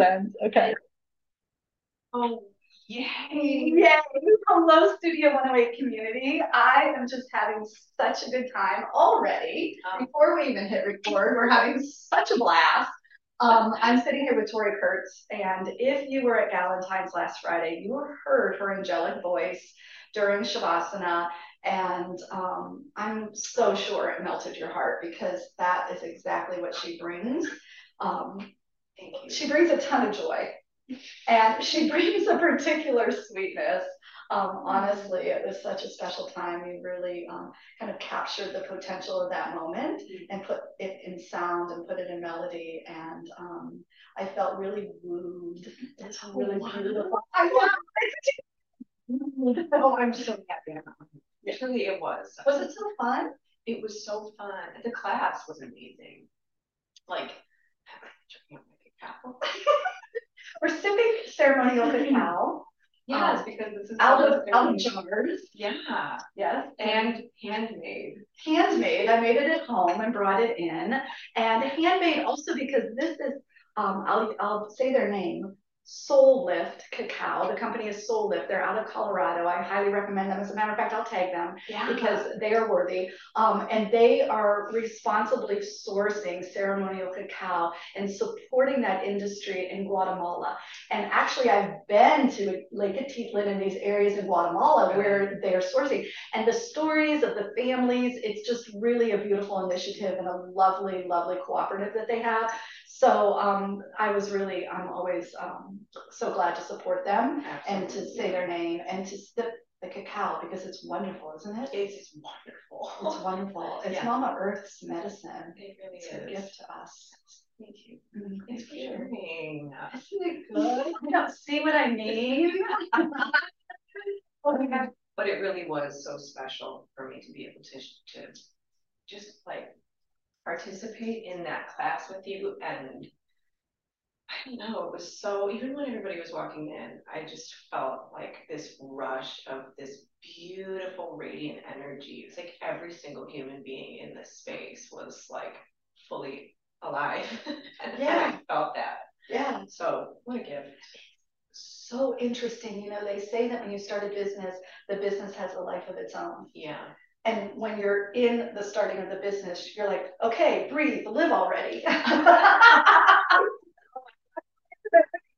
sense. Okay. Oh, yay. Yay. Hello, Studio 108 community. I am just having such a good time already. Um, Before we even hit record, we're having such a blast. Um, I'm sitting here with Tori Kurtz, and if you were at Galentine's last Friday, you heard her angelic voice during Shavasana, and um, I'm so sure it melted your heart because that is exactly what she brings. Um. She brings a ton of joy and she brings a particular sweetness. Um, honestly, it was such a special time. You really um, kind of captured the potential of that moment and put it in sound and put it in melody. And um, I felt really wooed. It's really wow. beautiful. I know. Oh, I'm so happy. Truly, it was. Was it so fun? It was so fun. The class was amazing. Like, checking out my cacao. We're sipping ceremonial cacao Yes, because this is out of, out of jars. Yeah, Yes. and handmade. handmade. I made it at home and brought it in. And handmade also because this is, um, I'll, I'll say their name, Soul Lift Cacao. The company is Soul Lift. They're out of Colorado. I highly recommend them. As a matter of fact, I'll tag them Yeah. because they are worthy. Um, and they are responsibly sourcing ceremonial cacao and supporting that industry in Guatemala. And actually, I've been to Lake Atitlan in these areas in Guatemala where they're sourcing. And the stories of the families, it's just really a beautiful initiative and a lovely, lovely cooperative that they have. So um, I was really, I'm always um, so glad to support them and to say their name and to sip the cacao because it's wonderful, isn't it? It's wonderful. It's wonderful. It's Yeah. Mama Earth's medicine. It really It's a is. gift to us. Thank you. Mm, Thanks for sharing. Isn't it good? You don't see what I mean? But it really was so special for me to be able to, to just like participate in that class with you and I don't know, it was so, even when everybody was walking in, I just felt like this rush of this beautiful radiant energy. It's like every single human being in this space was like fully alive. And Yeah. I felt that. Yeah. So what a gift. So interesting. You know, they say that when you start a business, the business has a life of its own. Yeah. And when you're in the starting of the business, you're like, okay, breathe, live already.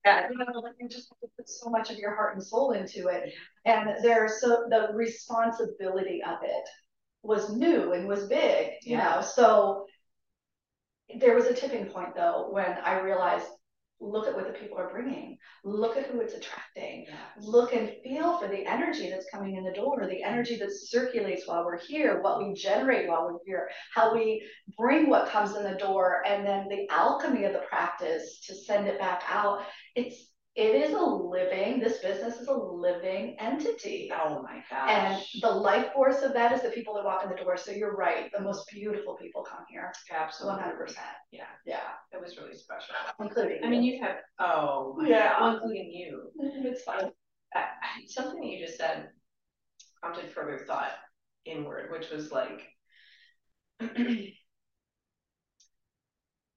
Yeah, you know, like you just have to put so much of your heart and soul into it. And there's so the responsibility of it was new and was big, you know. So there was a tipping point though when I realized, look at what the people are bringing, look at who it's attracting, look and feel for the energy that's coming in the door, the energy that circulates while we're here, what we generate while we're here, how we bring what comes in the door, and then the alchemy of the practice to send it back out. It's it is a living, this business is a living entity. Oh my gosh. And the life force of that is the people that walk in the door. So you're right, the most beautiful people come here. Absolutely. One hundred percent. Yeah, Yeah. it was really special. Including I mean, you. you have, oh, my Yeah. God, including you. it's fun. Something you just said prompted further thought inward, which was like the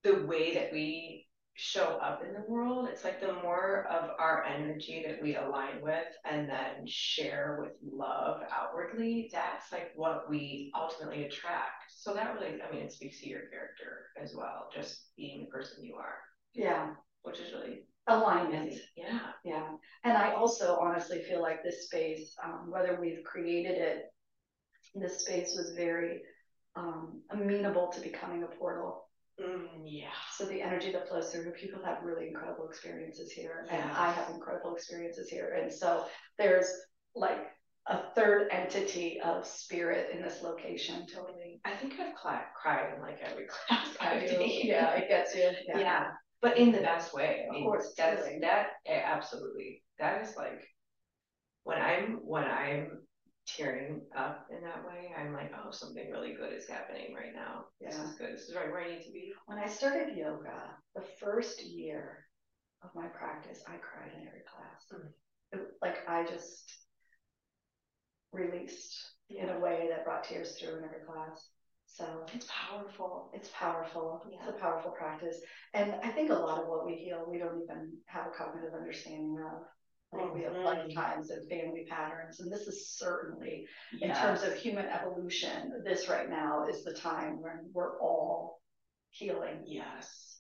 way that we show up in the world. It's like the more of our energy that we align with and then share with love outwardly, that's like what we ultimately attract. So that really, I mean, it speaks to your character as well, just being the person you are, Yeah. which is really Alignment. Yeah. Yeah, and I also honestly feel like this space, um, whether we've created it, this space was very um, amenable to becoming a portal. Mm, yeah. So the energy that flows through, people have really incredible experiences here, and I have incredible experiences here. And so there's like a third entity of spirit in this location. Totally. I think I've cla- cried in like every class I I've do. Yeah, it gets you. yeah, but in the best way. I Of course, that's totally. that eh, absolutely. That is like when I'm when I'm tearing up in that way, I'm like, oh, something really good is happening right now. This Yeah. is good. This is right where I need to be. When I started yoga, the first year of my practice, I cried in every class. Mm. It- like I just released in a way that brought tears through in every class. So it's powerful. It's powerful. Yeah. It's a powerful practice. And I think a lot of what we heal, we don't even have a cognitive understanding of. Like we have Mhm. lifetimes and family patterns, and this is certainly in terms of human evolution, this right now is the time when we're all healing Yes.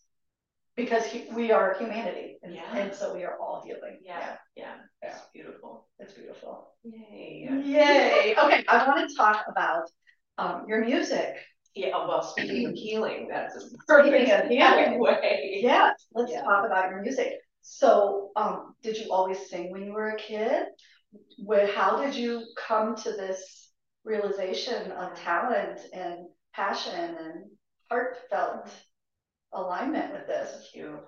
because hu- we are humanity, and, Yeah. and so we are all healing. Yeah. Yeah. Yeah. It's beautiful. it's beautiful. Yay. Yay! Okay, I want to talk about um, your music. Yeah. Well, speaking of healing, that's a perfect of healing. way. Yes, let's Yeah. talk about your music. So, um, did you always sing when you were a kid? Where, how did you come to this realization of talent and passion and heartfelt alignment with this? You.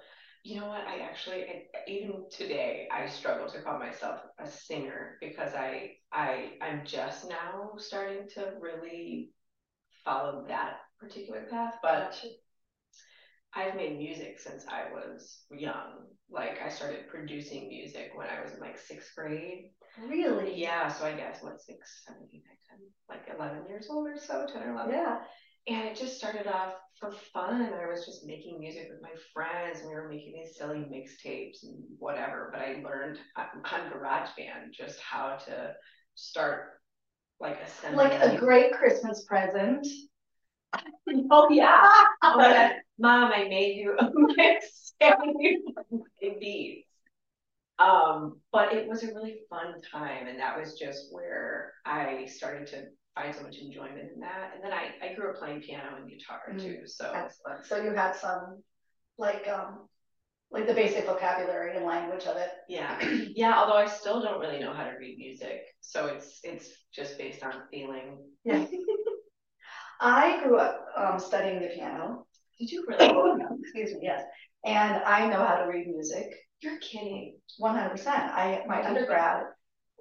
You know what? I actually, I, even today, I struggle to call myself a singer because I, I, I'm just now starting to really follow that particular path. But I've made music since I was young. Like I started producing music when I was in like sixth grade. Really? Yeah, so I guess what six, seven, eight, nine, ten, like eleven years old or so, ten or eleven. Yeah. And it just started off for fun. I was just making music with my friends, and we were making these silly mixtapes and whatever. But I learned on on GarageBand just how to start like assembling. Like a great Christmas present. Oh yeah. Mom, I made you a mixtape beats. Um, but it was a really fun time, and that was just where I started to find so much enjoyment in that. And then I, I grew up playing piano and guitar Mm. too, so Excellent. So you had some, like, um, like the basic vocabulary and language of it. yeah, yeah. Although I still don't really know how to read music, so it's it's just based on feeling. Yeah. I grew up um, studying the piano. Did you really? Oh, excuse me, yes. And I know how to read music. You're kidding. One hundred percent. I my undergrad,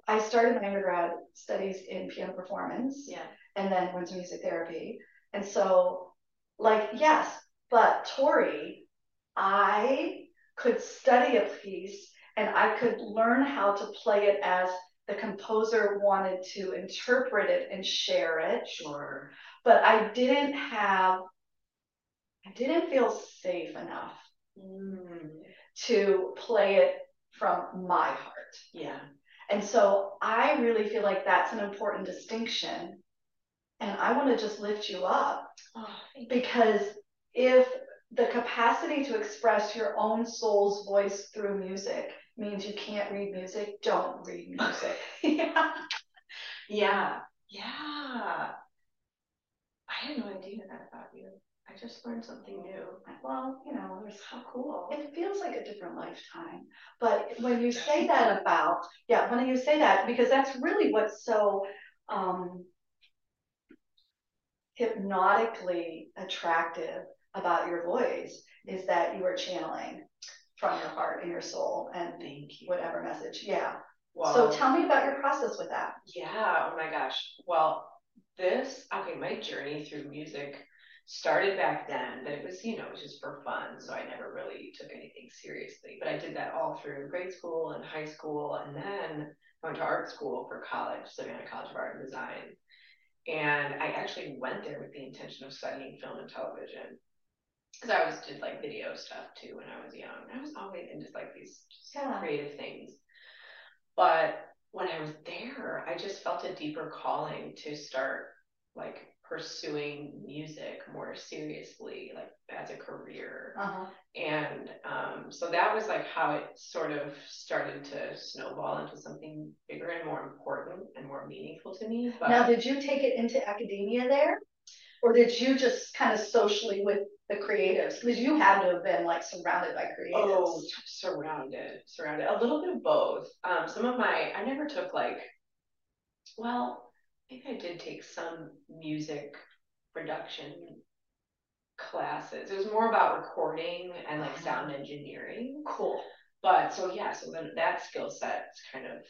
I started my undergrad studies in piano performance Yeah. and then went to music therapy. And so, like, yes, but Tori, I could study a piece and I could learn how to play it as the composer wanted to interpret it and share it. Sure. But I didn't have, I didn't feel safe enough Mm, to play it from my heart. yeah. And so I really feel like that's an important distinction. And I want to just lift you up Oh, thank because if the capacity to express your own soul's voice through music means you can't read music, don't read music. yeah. Yeah. Yeah. I had no idea that about you. I just learned something new. well, you know, there's How cool. it feels like a different lifetime. But when you say that about, yeah, when you say that, because that's really what's so um, hypnotically attractive about your voice is that you are channeling from your heart and your soul and you. whatever message. Yeah. Well, So tell me about your process with that. yeah. Oh my gosh. Well, this, okay, my journey through music started back then, but it was, you know, it was just for fun. So I never really took anything seriously. But I did that all through grade school and high school. And then I went to art school for college, Savannah College of Art and Design. And I actually went there with the intention of studying film and television. Because I always did like video stuff too when I was young. I was always into like these Yeah. creative things. But when I was there, I just felt a deeper calling to start like pursuing music more seriously, like as a career. Uh-huh. And um, so that was like how it sort of started to snowball into something bigger and more important and more meaningful to me. But Now, did you take it into academia there? Or did you just kind of socially with the creatives? Because you had to have been like surrounded by creatives. Oh, surrounded, surrounded. A little bit of both. Um, some of my, I never took like, well, maybe I did take some music production classes. It was more about recording and like sound engineering. Cool. But so yeah, so then that skill set's kind of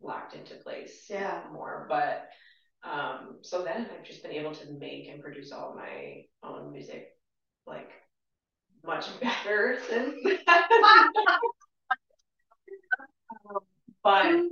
locked into place Yeah. more. But um, so then I've just been able to make and produce all my own music like much better since but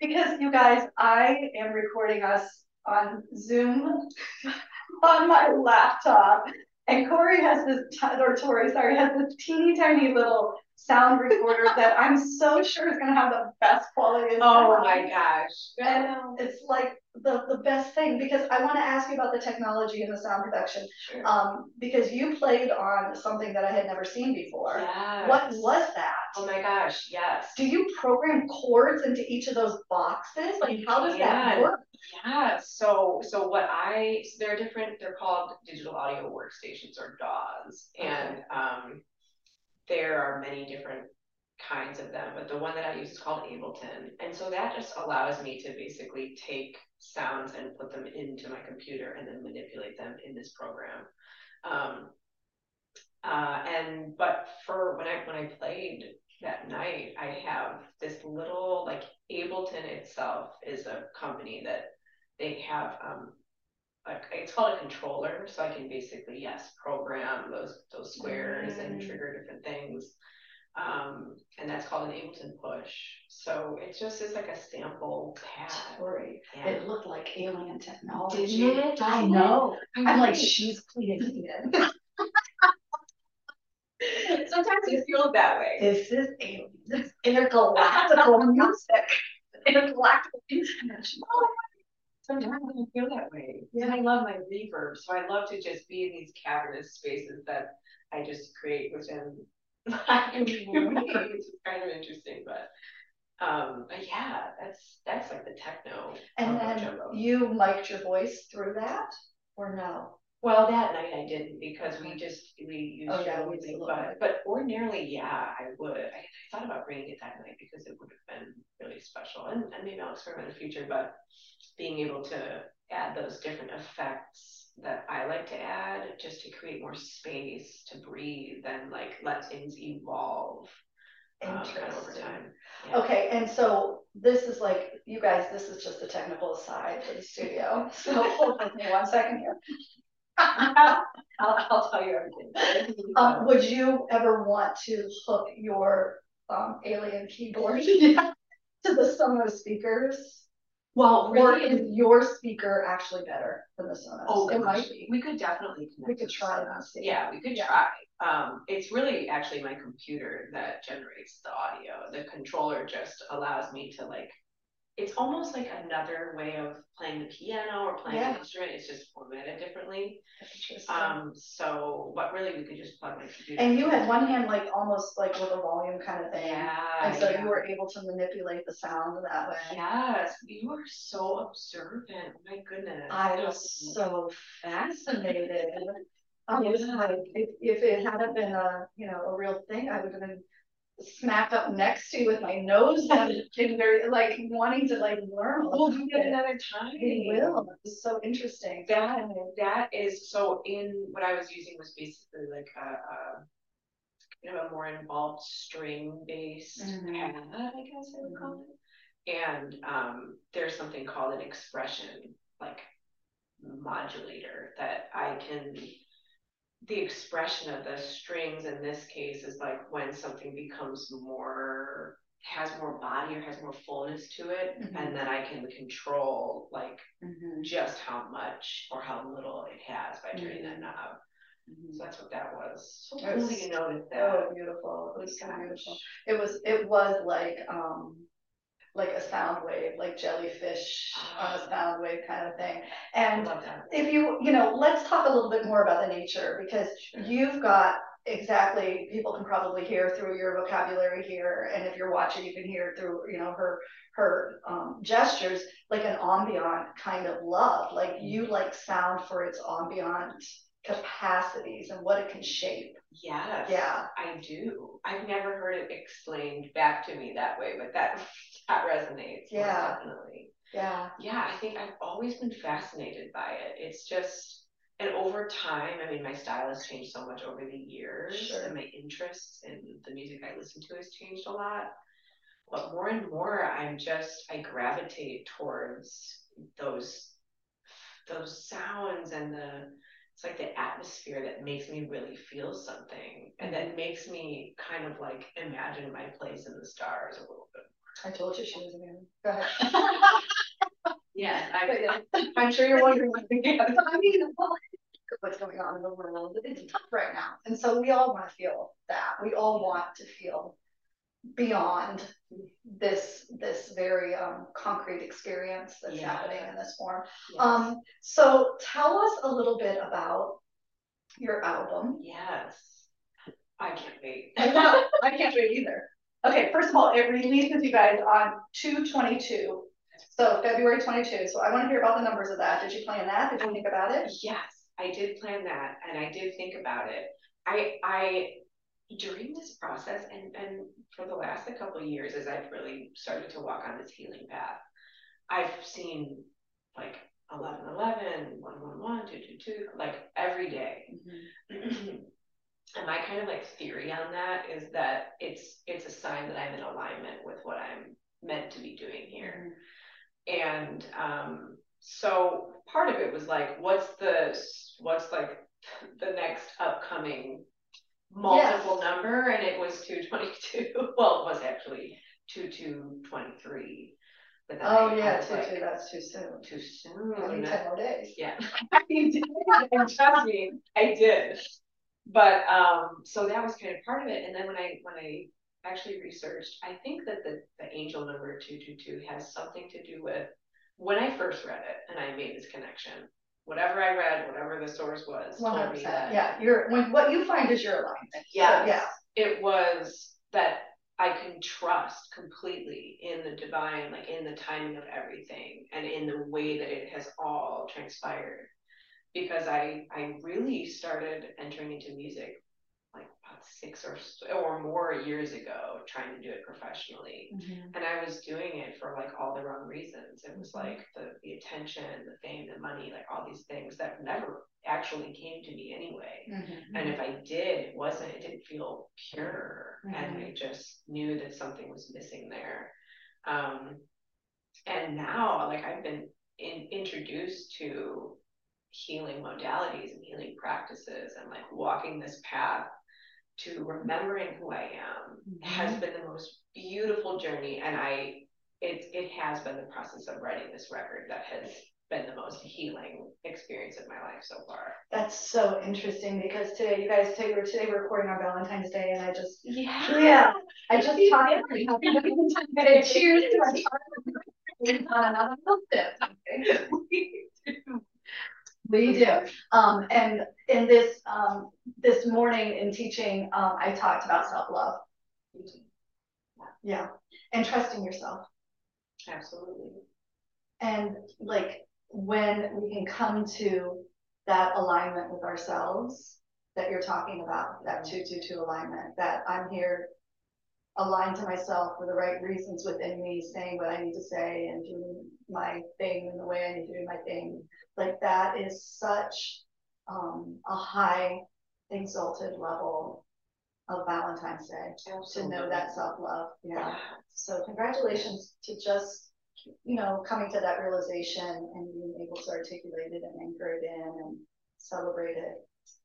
Because you guys, I am recording us on Zoom on my laptop. And Corey has this, or Tori, sorry, has this teeny tiny little sound recorder that I'm so sure is going to have the best quality. oh my gosh. And it's like the, the best thing because I want to ask you about the technology and the sound production. Sure. Um, because you played on something that I had never seen before. Yes. What was that? Oh my gosh, yes. Do you program chords into each of those boxes? Like, how does that work? Yeah, so so what I so there are different they're called digital audio workstations or DAWs and um there are many different kinds of them but the one that I use is called Ableton and so that just allows me to basically take sounds and put them into my computer and then manipulate them in this program um uh and but for when I when I played that night I have this little like Ableton itself is a company that they have um like it's called a controller, so I can basically yes program those those squares and Mm. trigger different things. Um, and that's called an Ableton push. So it just is like a sample pad. Tori, Yeah. it looked like alien technology. It? I know. I'm like, Right. she's creating it. Sometimes you feel that way. This is alien. This is intergalactical music. Intergalactical instruments. Sometimes I feel that way. And I love my reverb, so I love to just be in these cavernous spaces that I just create within It's kind of interesting, but um, but yeah, that's that's like the techno. And then jumbo. you mic'd your voice through that, or no? Well, that night I didn't because we just we used Oh, yeah, your we music, used a little but but ordinarily, yeah, I would. I, I thought about bringing it that night because it would have been really special, and, and maybe I'll experiment in the future. But being able to add those different effects that I like to add just to create more space to breathe and like let things evolve um, kind of over time. Yeah. Okay, and so this is like, you guys, this is just the technical side for the studio. So hold with me one second here. I'll, I'll tell you everything. Um, would you ever want to hook your um alien keyboard to the Sonos speakers? Well, Or really, is your speaker actually better than the Sonos? Oh, It might be. we could definitely connect. We could try Sonos. Yeah, we could Yeah. try. Um, it's really actually my computer that generates the audio. The controller just allows me to like, it's almost like another way of playing the piano or playing an instrument. It's just formatted differently. Um, so, but really we could just plug my computer. And you had one hand like almost like with a volume kind of thing. Yeah. And so yeah. you were able to manipulate the sound that way. Yes, you are so observant. Oh My goodness. I was so fascinated. I was like, if, if it hadn't been a, you know, a real thing, I would have been smacked up next to you with my nose very, like, wanting to like learn. We'll do that it. another time. We will. It's so interesting. That that is so in what I was using was basically like a, a you know a more involved string based Mhm. pad, I guess I would call it. And um there's something called an expression like modulator that I can the expression of the strings in this case is like when something becomes more has more body or has more fullness to it Mhm. and then I can control like Mhm, just how much or how little it has by turning that Mhm. knob. mhm. So that's what that was. So cool that you noticed Oh, that. beautiful. It was so beautiful. It was, it was like, um, like a sound wave, like jellyfish on a sound wave kind of thing. And if you, you know, let's talk a little bit more about the nature because you've got exactly, people can probably hear through your vocabulary here. And if you're watching, you can hear through, you know, her, her, um, gestures, like an ambient kind of love. Like you like sound for its ambient capacities and what it can shape. Yes. Yeah. I do. I've never heard it explained back to me that way, but that that resonates. Yeah. Definitely. Yeah. Yeah, I think I've always been fascinated by it. It's just and over time, I mean, my style has changed so much over the years, Sure. and my interests in the music I listen to has changed a lot. But more and more, I'm just I gravitate towards those those sounds and the it's like the atmosphere that makes me really feel something and that makes me kind of like imagine my place in the stars a little bit. I told you she was a man. Go ahead. Yes, I, yeah. I'm sure you're wondering. what. I mean, what's going on in the world, it's tough right now, and so we all wanna feel that, we all want to feel beyond this, this very, um, concrete experience that's Yeah. happening in this form. Yes. Um, so tell us a little bit about your album. Yes. I can't wait. I I can't wait either. Okay, first of all, it releases you guys on two twenty-two, so February twenty-two, so I wanna hear about the numbers of that, did you plan that, did you think about it? Yes, I did plan that and I did think about it. I, I, during this process and, and for the last a couple of years, as I've really started to walk on this healing path, I've seen like 11, 11, 1, 1, 1, 2, 2, 2, like every day. and my kind of like theory on that is that it's, it's a sign that I'm in alignment with what I'm meant to be doing here. And um, so part of it was like, what's the what's like the next upcoming multiple number? And it was 222. Well, it was actually 2223. But then I- Oh, I yeah, was two, like, two, that's too soon. too soon. Ten more days. Yeah, I did, and trust me, I did. But um, so that was kind of part of it. And then when I when I actually researched, I think that the the angel number two two two has something to do with when I first read it and I made this connection. Whatever I read, whatever the source was, One told hundred me percent, that yeah, you're, when, what you find is your alignment. So, Yeah, it was that I can trust completely in the divine, like in the timing of everything and in the way that it has all transpired. Because I, I really started entering into music six or, or more years ago, trying to do it professionally. And I was doing it for like all the wrong reasons. It was like the, the attention, the fame, the money, like all these things that never actually came to me anyway. Mm-hmm. And if I did, it wasn't, it didn't feel pure. And I just knew that something was missing there. Um, and now, like, I've been in, introduced to healing modalities and healing practices and like walking this path to remembering who I am has mm-hmm. been the most beautiful journey. And I, it, it has been the process of writing this record that has been the most healing experience of my life so far. That's so interesting, because today, you guys, today, we're, today we're recording on Valentine's Day, and I just, Yeah. yeah, I just talked. Valentine's Day. Cheers to. On another note, We do, um, and in this, um, this morning in teaching, um, I talked about self-love, yeah, and trusting yourself. Absolutely. And like, when we can come to that alignment with ourselves that you're talking about, that two, two, two alignment, that I'm here aligned to myself for the right reasons within me, saying what I need to say and doing my thing in the way I need to do my thing. Like that is such, um, a high exalted level of Valentine's Day, to know that self-love, yeah. So congratulations to just, you know, coming to that realization and being able to articulate it and anchor it in and celebrate it.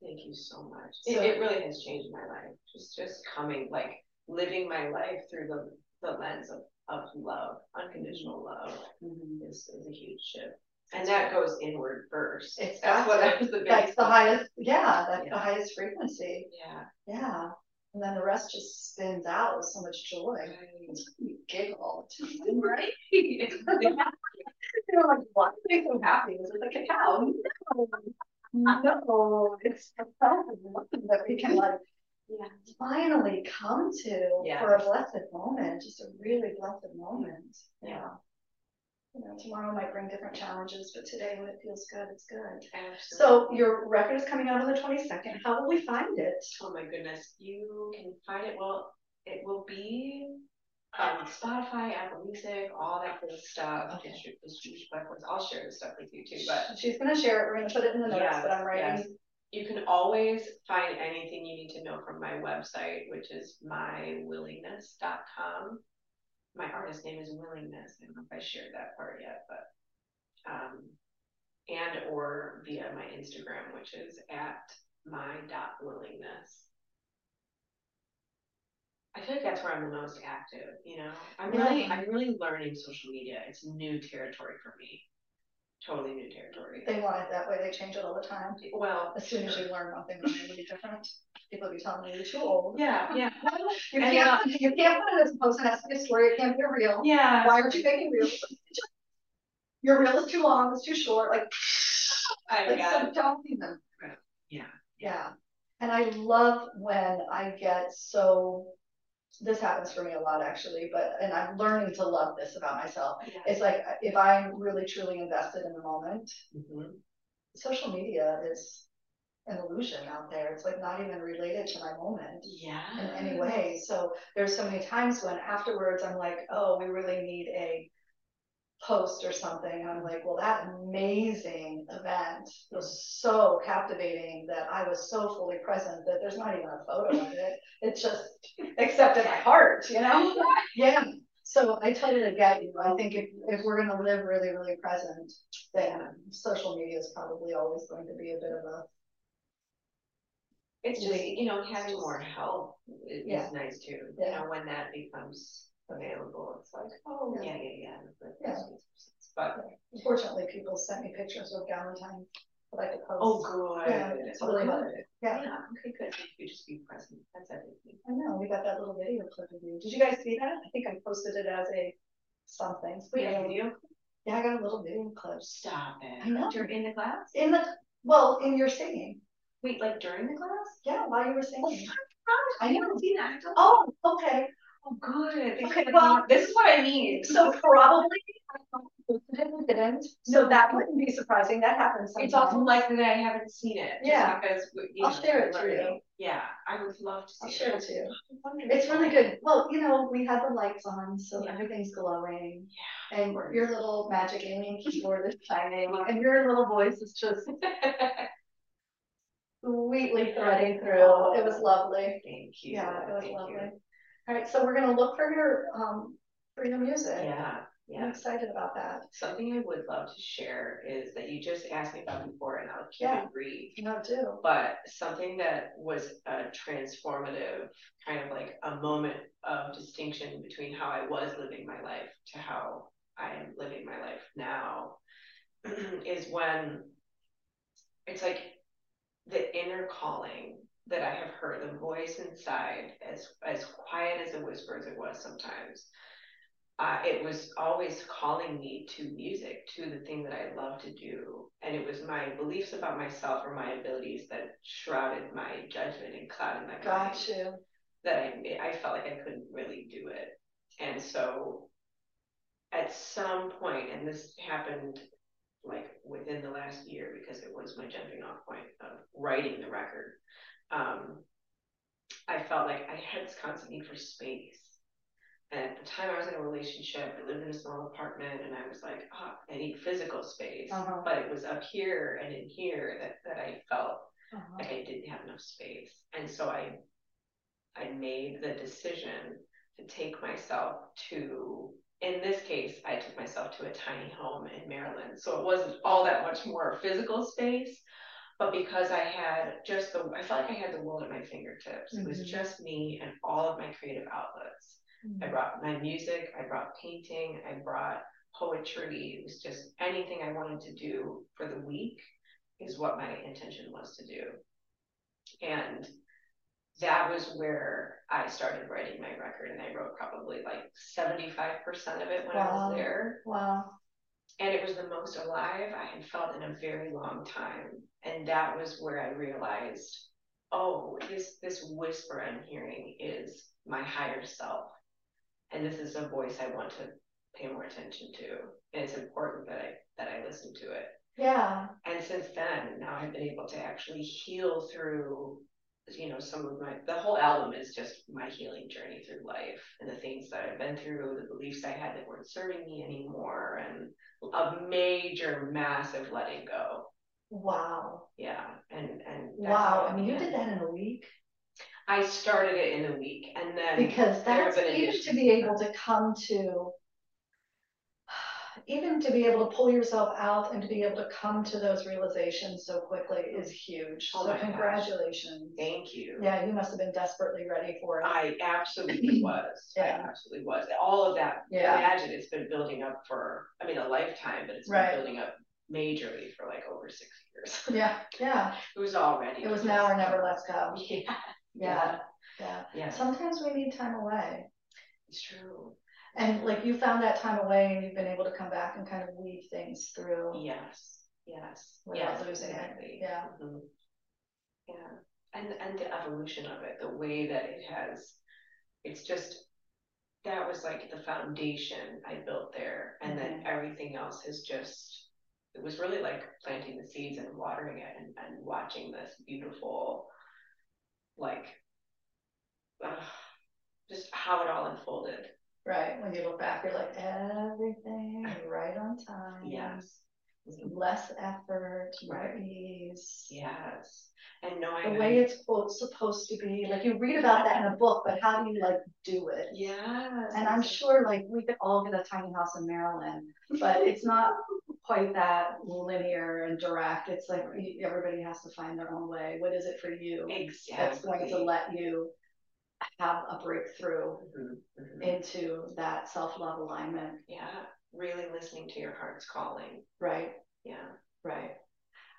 Thank you so much. So- It, it really has changed my life. Just just coming, like living my life through the, the lens of, of love, unconditional love mm-hmm. is, is a huge shift. And that goes inward first. It's That's what that was the That's the highest, yeah, that's the highest frequency, Yeah. yeah. And then the rest just spins out with so much joy. Like you giggle the right? You're like, why am I so happy? Is it like a cow? No, no, it's the self that we can like Yeah. finally come to Yeah. for a blessed moment, just a really blessed moment. Yeah. You know, tomorrow might bring different challenges, but today when it feels good, it's good. Absolutely. So your record is coming out on the twenty-second. How will we find it? Oh my goodness, you can find it, well, it will be on Spotify, Apple Music, all that good stuff. Okay. Distribution platforms. I'll share the stuff with you too, but She's gonna share it. We're gonna put it in the notes Yes, that I'm writing. yes. You can always find anything you need to know from my website, which is mywillingness.com. My artist name is Willingness. I don't know if I shared that part yet, but um, and or via my Instagram, which is at my willingness. I feel like that's where I'm the most active, you know. I'm really Yeah. I'm really learning social media. It's new territory for me. Totally new territory. They want it that way. They change it all the time. Well, As soon as you learn one thing, it's gonna be different. People will be telling you you're too old. yeah, yeah, You can't, you uh, can't put it as a post, it has to be a story, it can't be a reel. yeah. Why aren't you making reel? Your reel is too long, it's too short, like, I like, got so it. don't even. Yeah. Yeah, and I love when I get so, this happens for me a lot actually, but, and I'm learning to love this about myself. Yeah. It's like, if I'm really truly invested in the moment, Mhm. social media is an illusion out there. It's like not even related to my moment Yeah. in any way. So there's so many times when afterwards I'm like, oh, we really need a post or something. I'm like, well, that amazing event was so captivating that I was so fully present that there's not even a photo of it. It's just except in my heart, you know? Yeah. So I totally get you. I think if, if we're gonna live really, really present, then social media is probably always going to be a bit of a It's just, you know, having more help is Yeah. nice too, yeah. you know, when that becomes available, it's like, oh, Yeah. yeah, yeah, yeah. Yeah. But, Unfortunately, people sent me pictures of Valentine that I could post. oh, good. Yeah, it's really good. Yeah, Yeah, okay, good, you just be present, that's everything. I know, we got that little video clip of you. Did you guys see that? I think I posted it as a something. Wait, Yeah, video? Yeah, I got a little video clip. Stop it. I know. You're in the class? In the, well, in your singing. Wait, like during the class? Yeah, while you were singing. Oh, I haven't seen that. Oh, okay. Oh, good. Okay, well- um, This is what I need. So probably didn't, so that wouldn't be surprising. That happens Sometimes. It's also likely that I haven't seen it. Yeah. Because, you I'll share it to you. Yeah, I would love to see I'll share it to you. Oh, it's really good. Well, you know, we had the lights on, so Yeah. everything's glowing. Yeah. And your little magic alien keyboard is shining, and your little voice is just sweetly threading oh, through. It was lovely. Thank you. Yeah, it was thank lovely. you. All right, so we're gonna look for your, um, for your music. Yeah, I'm yeah. excited about that. Something I would love to share is that you just asked me about before and I'll keep Yeah. it brief. Know, too. But something that was a transformative, kind of like a moment of distinction between how I was living my life to how I am living my life now is when it's like the inner calling that I have heard, the voice inside, as as quiet as a whisper as it was sometimes. Uh, it was always calling me to music, to the thing that I love to do. And it was my beliefs about myself or my abilities that shrouded my judgment and clouded my mind Got you. that I, I felt like I couldn't really do it. And so at some point, and this happened like within the last year because it was my jumping off point of writing the record, um, I felt like I had this constant need for space. And at the time I was in a relationship, I lived in a small apartment and I was like, oh, I need physical space. Uh-huh. But it was up here and in here that, that I felt Uh-huh. like I didn't have enough space. And so I I made the decision to take myself to in this case, I took myself to a tiny home in Maryland. So it wasn't all that much more physical space. But because I had just the I felt like I had the world at my fingertips. It was Mhm. just me and all of my creative outlets. I brought my music, I brought painting, I brought poetry. It was just anything I wanted to do for the week is what my intention was to do. And that was where I started writing my record, and I wrote probably like 75% of it when I was there. Wow. And it was the most alive I had felt in a very long time. And that was where I realized, oh, this this whisper I'm hearing is my higher self. And this is a voice I want to pay more attention to. And it's important that I that I listen to it. Yeah. And since then, now I've been able to actually heal through, you know, some of my, the whole album is just my healing journey through life and the things that I've been through, the beliefs I had that weren't serving me anymore, and a major, massive letting go. Wow. Yeah. And, and. Wow. I mean, you did that in a week I started it in a week and then. because that's even to be able to come to even to be able to pull yourself out and to be able to come to those realizations so quickly is huge. Oh So my gosh. congratulations. Thank you. Yeah, you must have been desperately ready for it. I absolutely was. Yeah. I absolutely was. All of that. Yeah. Imagine it's been building up for, I mean, a lifetime, but it's been Right. building up majorly for like over six years. Yeah, yeah. It was already. It was now or never, let's go. Yeah, Yeah, yeah. yeah, Sometimes we need time away. it's true. And like you found that time away and you've been able to come back and kind of weave things through. Yes, yes, Without yes, losing it, exactly. yeah. Mhm. Yeah, and, and the evolution of it, the way that it has, it's just, that was like the foundation I built there, and then Mhm. everything else has just, it was really like planting the seeds and watering it and, and watching this beautiful, like, uh, just how it all unfolded. When you look back, you're like, everything right on time. Yes. Less effort, more Right. ease. Yes, and knowing. The way it's quote supposed to be, like you read about that in a book, but how do you like do it? Yes. And I'm sure like we could all get a tiny house in Maryland, but it's not quite that linear and direct. It's like everybody has to find their own way. What is it for you Exactly. that's going to let you have a breakthrough Mhm, mhm. into that self-love alignment, Yeah, really listening to your heart's calling. right? Yeah. Right.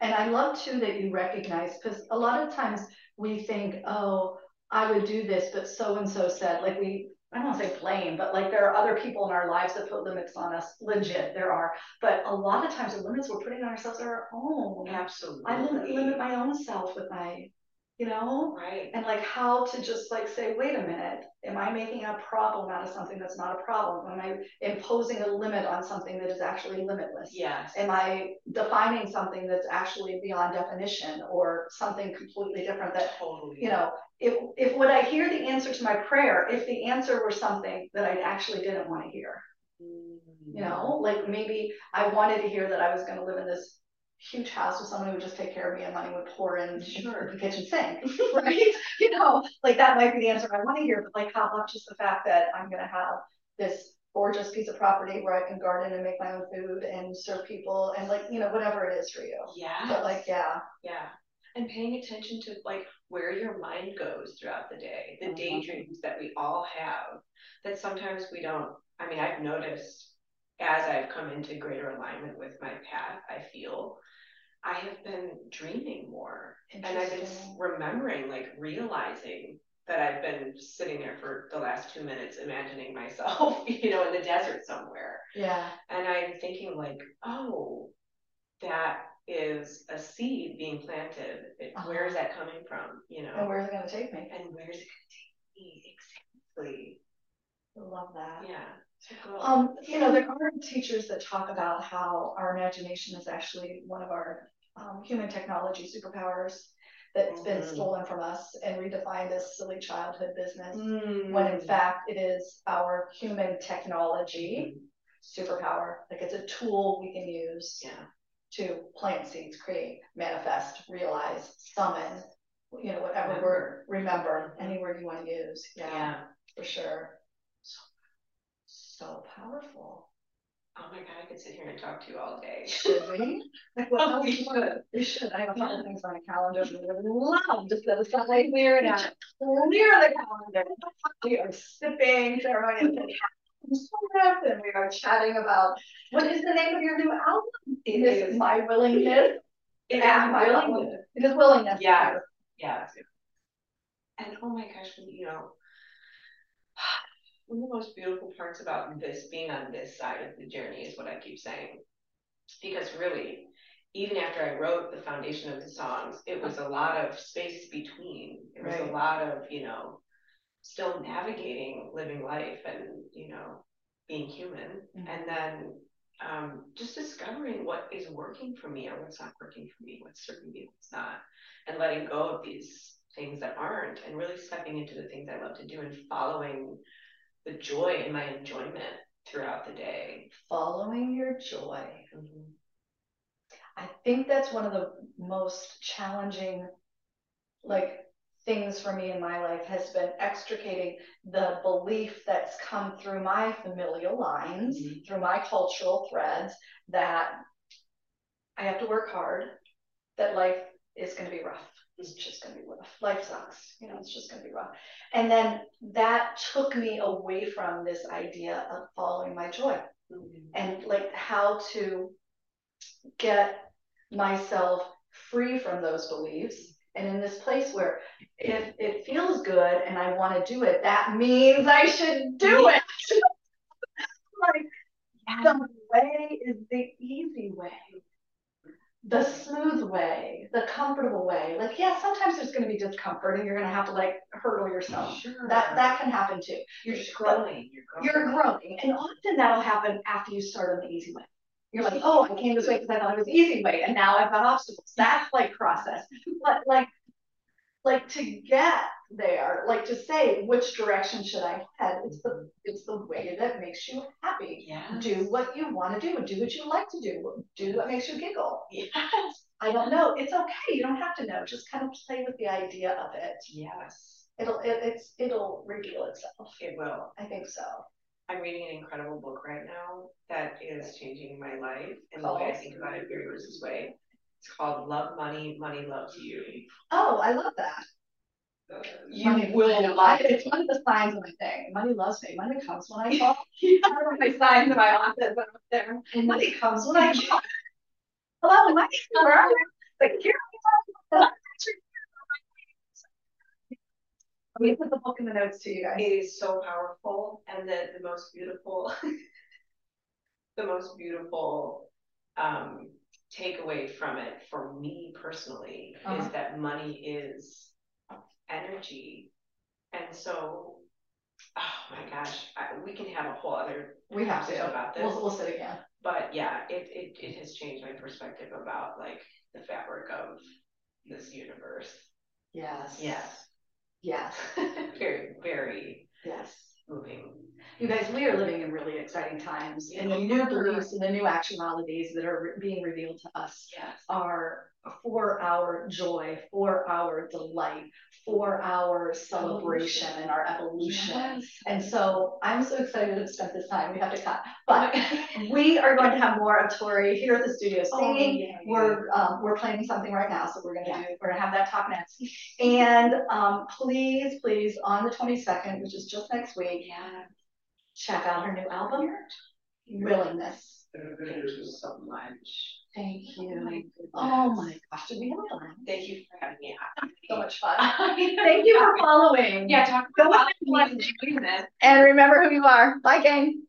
And I love too that you recognize, because a lot of times we think, oh, I would do this, but so and so said, like we, I don't want to say blame, but like there are other people in our lives that put limits on us. Legit, there are. But a lot of times the limits we're putting on ourselves are our own. Absolutely. I limit, limit my own self with my, you know? Right. And like how to just like say, wait a minute, am I making a problem out of something that's not a problem? Am I imposing a limit on something that is actually limitless? Yes. Am I defining something that's actually beyond definition or something completely different that, Totally. you know, if, if would I hear the answer to my prayer if the answer were something that I actually didn't want to hear? Mm. You know, like maybe I wanted to hear that I was going to live in this huge house with someone who would just take care of me and money would pour in Sure. the kitchen sink, right? You know, like that might be the answer I want to hear, but like how much is the fact that I'm going to have this gorgeous piece of property where I can garden and make my own food and serve people and like, you know, whatever it is for you. Yeah. But like, yeah, Yeah. And paying attention to like where your mind goes throughout the day, the Mhm. daydreams that we all have, that sometimes we don't. I mean, I've noticed as I've come into greater alignment with my path, I feel I have been dreaming more. And I've been remembering, like realizing that I've been sitting there for the last two minutes imagining myself, you know, in the desert somewhere. Yeah, And I'm thinking like, oh, that is a seed being planted. It, uh-huh. Where is that coming from? You know? and know, where's it gonna take me? and where's it gonna take me exactly? I love that. Yeah. Um, you know, there are teachers that talk about how our imagination is actually one of our um, human technology superpowers that's been Mhm. stolen from us and redefined as silly childhood business. Mm. When in fact it is our human technology superpower. Like it's a tool we can use Yeah. to plant seeds, create, manifest, realize, summon, you know, whatever Remember. word, remember, Mhm. any word you want to use. Yeah. Yeah, for sure. So powerful. Oh my god, I could sit here and talk to you all day. Should we? What else we should. We should. I have a couple things on the calendar. I would love to set aside, clear it out, clear the calendar. We are sipping ceremony. And we are chatting about, what is the name of your new album? It is My Willingness. It is and my willingness. willingness. It is willingness. Yeah. Yeah. And oh my gosh, you know, one of the most beautiful parts about this being on this side of the journey is what I keep saying. Because really, even after I wrote the foundation of the songs, it was a lot of space between. It was Right. a lot of, you know, still navigating living life and, you know, being human. Mhm. And then um, just discovering what is working for me or what's not working for me, what's serving me, what's not, and letting go of these things that aren't, and really stepping into the things I love to do and following the joy and my enjoyment throughout the day. Following your joy. Mhm. I think that's one of the most challenging, like, things for me in my life has been extricating the belief that's come through my familial lines, Mhm. through my cultural threads, that I have to work hard, that life is going to be rough. It's just going to be rough. Life sucks. You know, it's just going to be rough. And then that took me away from this idea of following my joy Mhm. and like how to get myself free from those beliefs and in this place where if it feels good and I want to do it, that means I should do it. like the way is the easy way, the smooth way, the comfortable way. Like, yeah, sometimes there's going to be discomfort and you're going to have to like hurdle yourself. Sure. That that can happen too. You're just growing. You're growing. You're growing, and often that'll happen after you start on the easy way. You're like, oh, I came this way because I thought it was the easy way, and now I've got obstacles. That's like process. But like, like to get there, like to say which direction should I head, it's the it's the way that makes you happy. Yeah. Do what you want to do. Do what you like to do. Do what makes you giggle. Yes. I don't know. It's okay. You don't have to know. Just kind of play with the idea of it. Yes. It'll it, it's it'll reveal itself. It will. I think so. I'm reading an incredible book right now that is changing my life and the way I think about it very much this way. It's called Love Money, Money Loves You. Oh, I love that. You money, will love it. It's one of the signs of my thing. Money loves me. Money comes when I talk. I don't my signs in my office up there. And money comes when I talk. Hello, money comes. Like, here I'm gonna put the book in the notes to you guys. It is so powerful and the, the most beautiful, the most beautiful um, takeaway from it for me personally uh -huh. is that money is energy. And so, oh my gosh, I, we can have a whole other we have to about this. We'll, we'll sit again. But yeah, it, it, it has changed my perspective about like the fabric of this universe. Yes. Yes. Yes. very, very yes. moving. You guys, we are living in really exciting times, and the new beliefs and the new actualities that are being revealed to us yes. are for our joy, for our delight, for our celebration and our evolution. Yes. And so I'm so excited to spend this time. We have to cut, but we are going to have more of Tori here at the studio oh, singing. Oh, yeah, yeah. We're um, we're planning something right now, so we're gonna yeah. do we're gonna have that talk next. And um, please, please, on the 22nd, which is just next week, yeah. check out her new album, Willingness. Thank you so much. Thank oh you. Oh my gosh, did we have a time? Thank you for having me. So much fun. Thank you for following. Yeah, talk about and remember who you are. Bye, gang.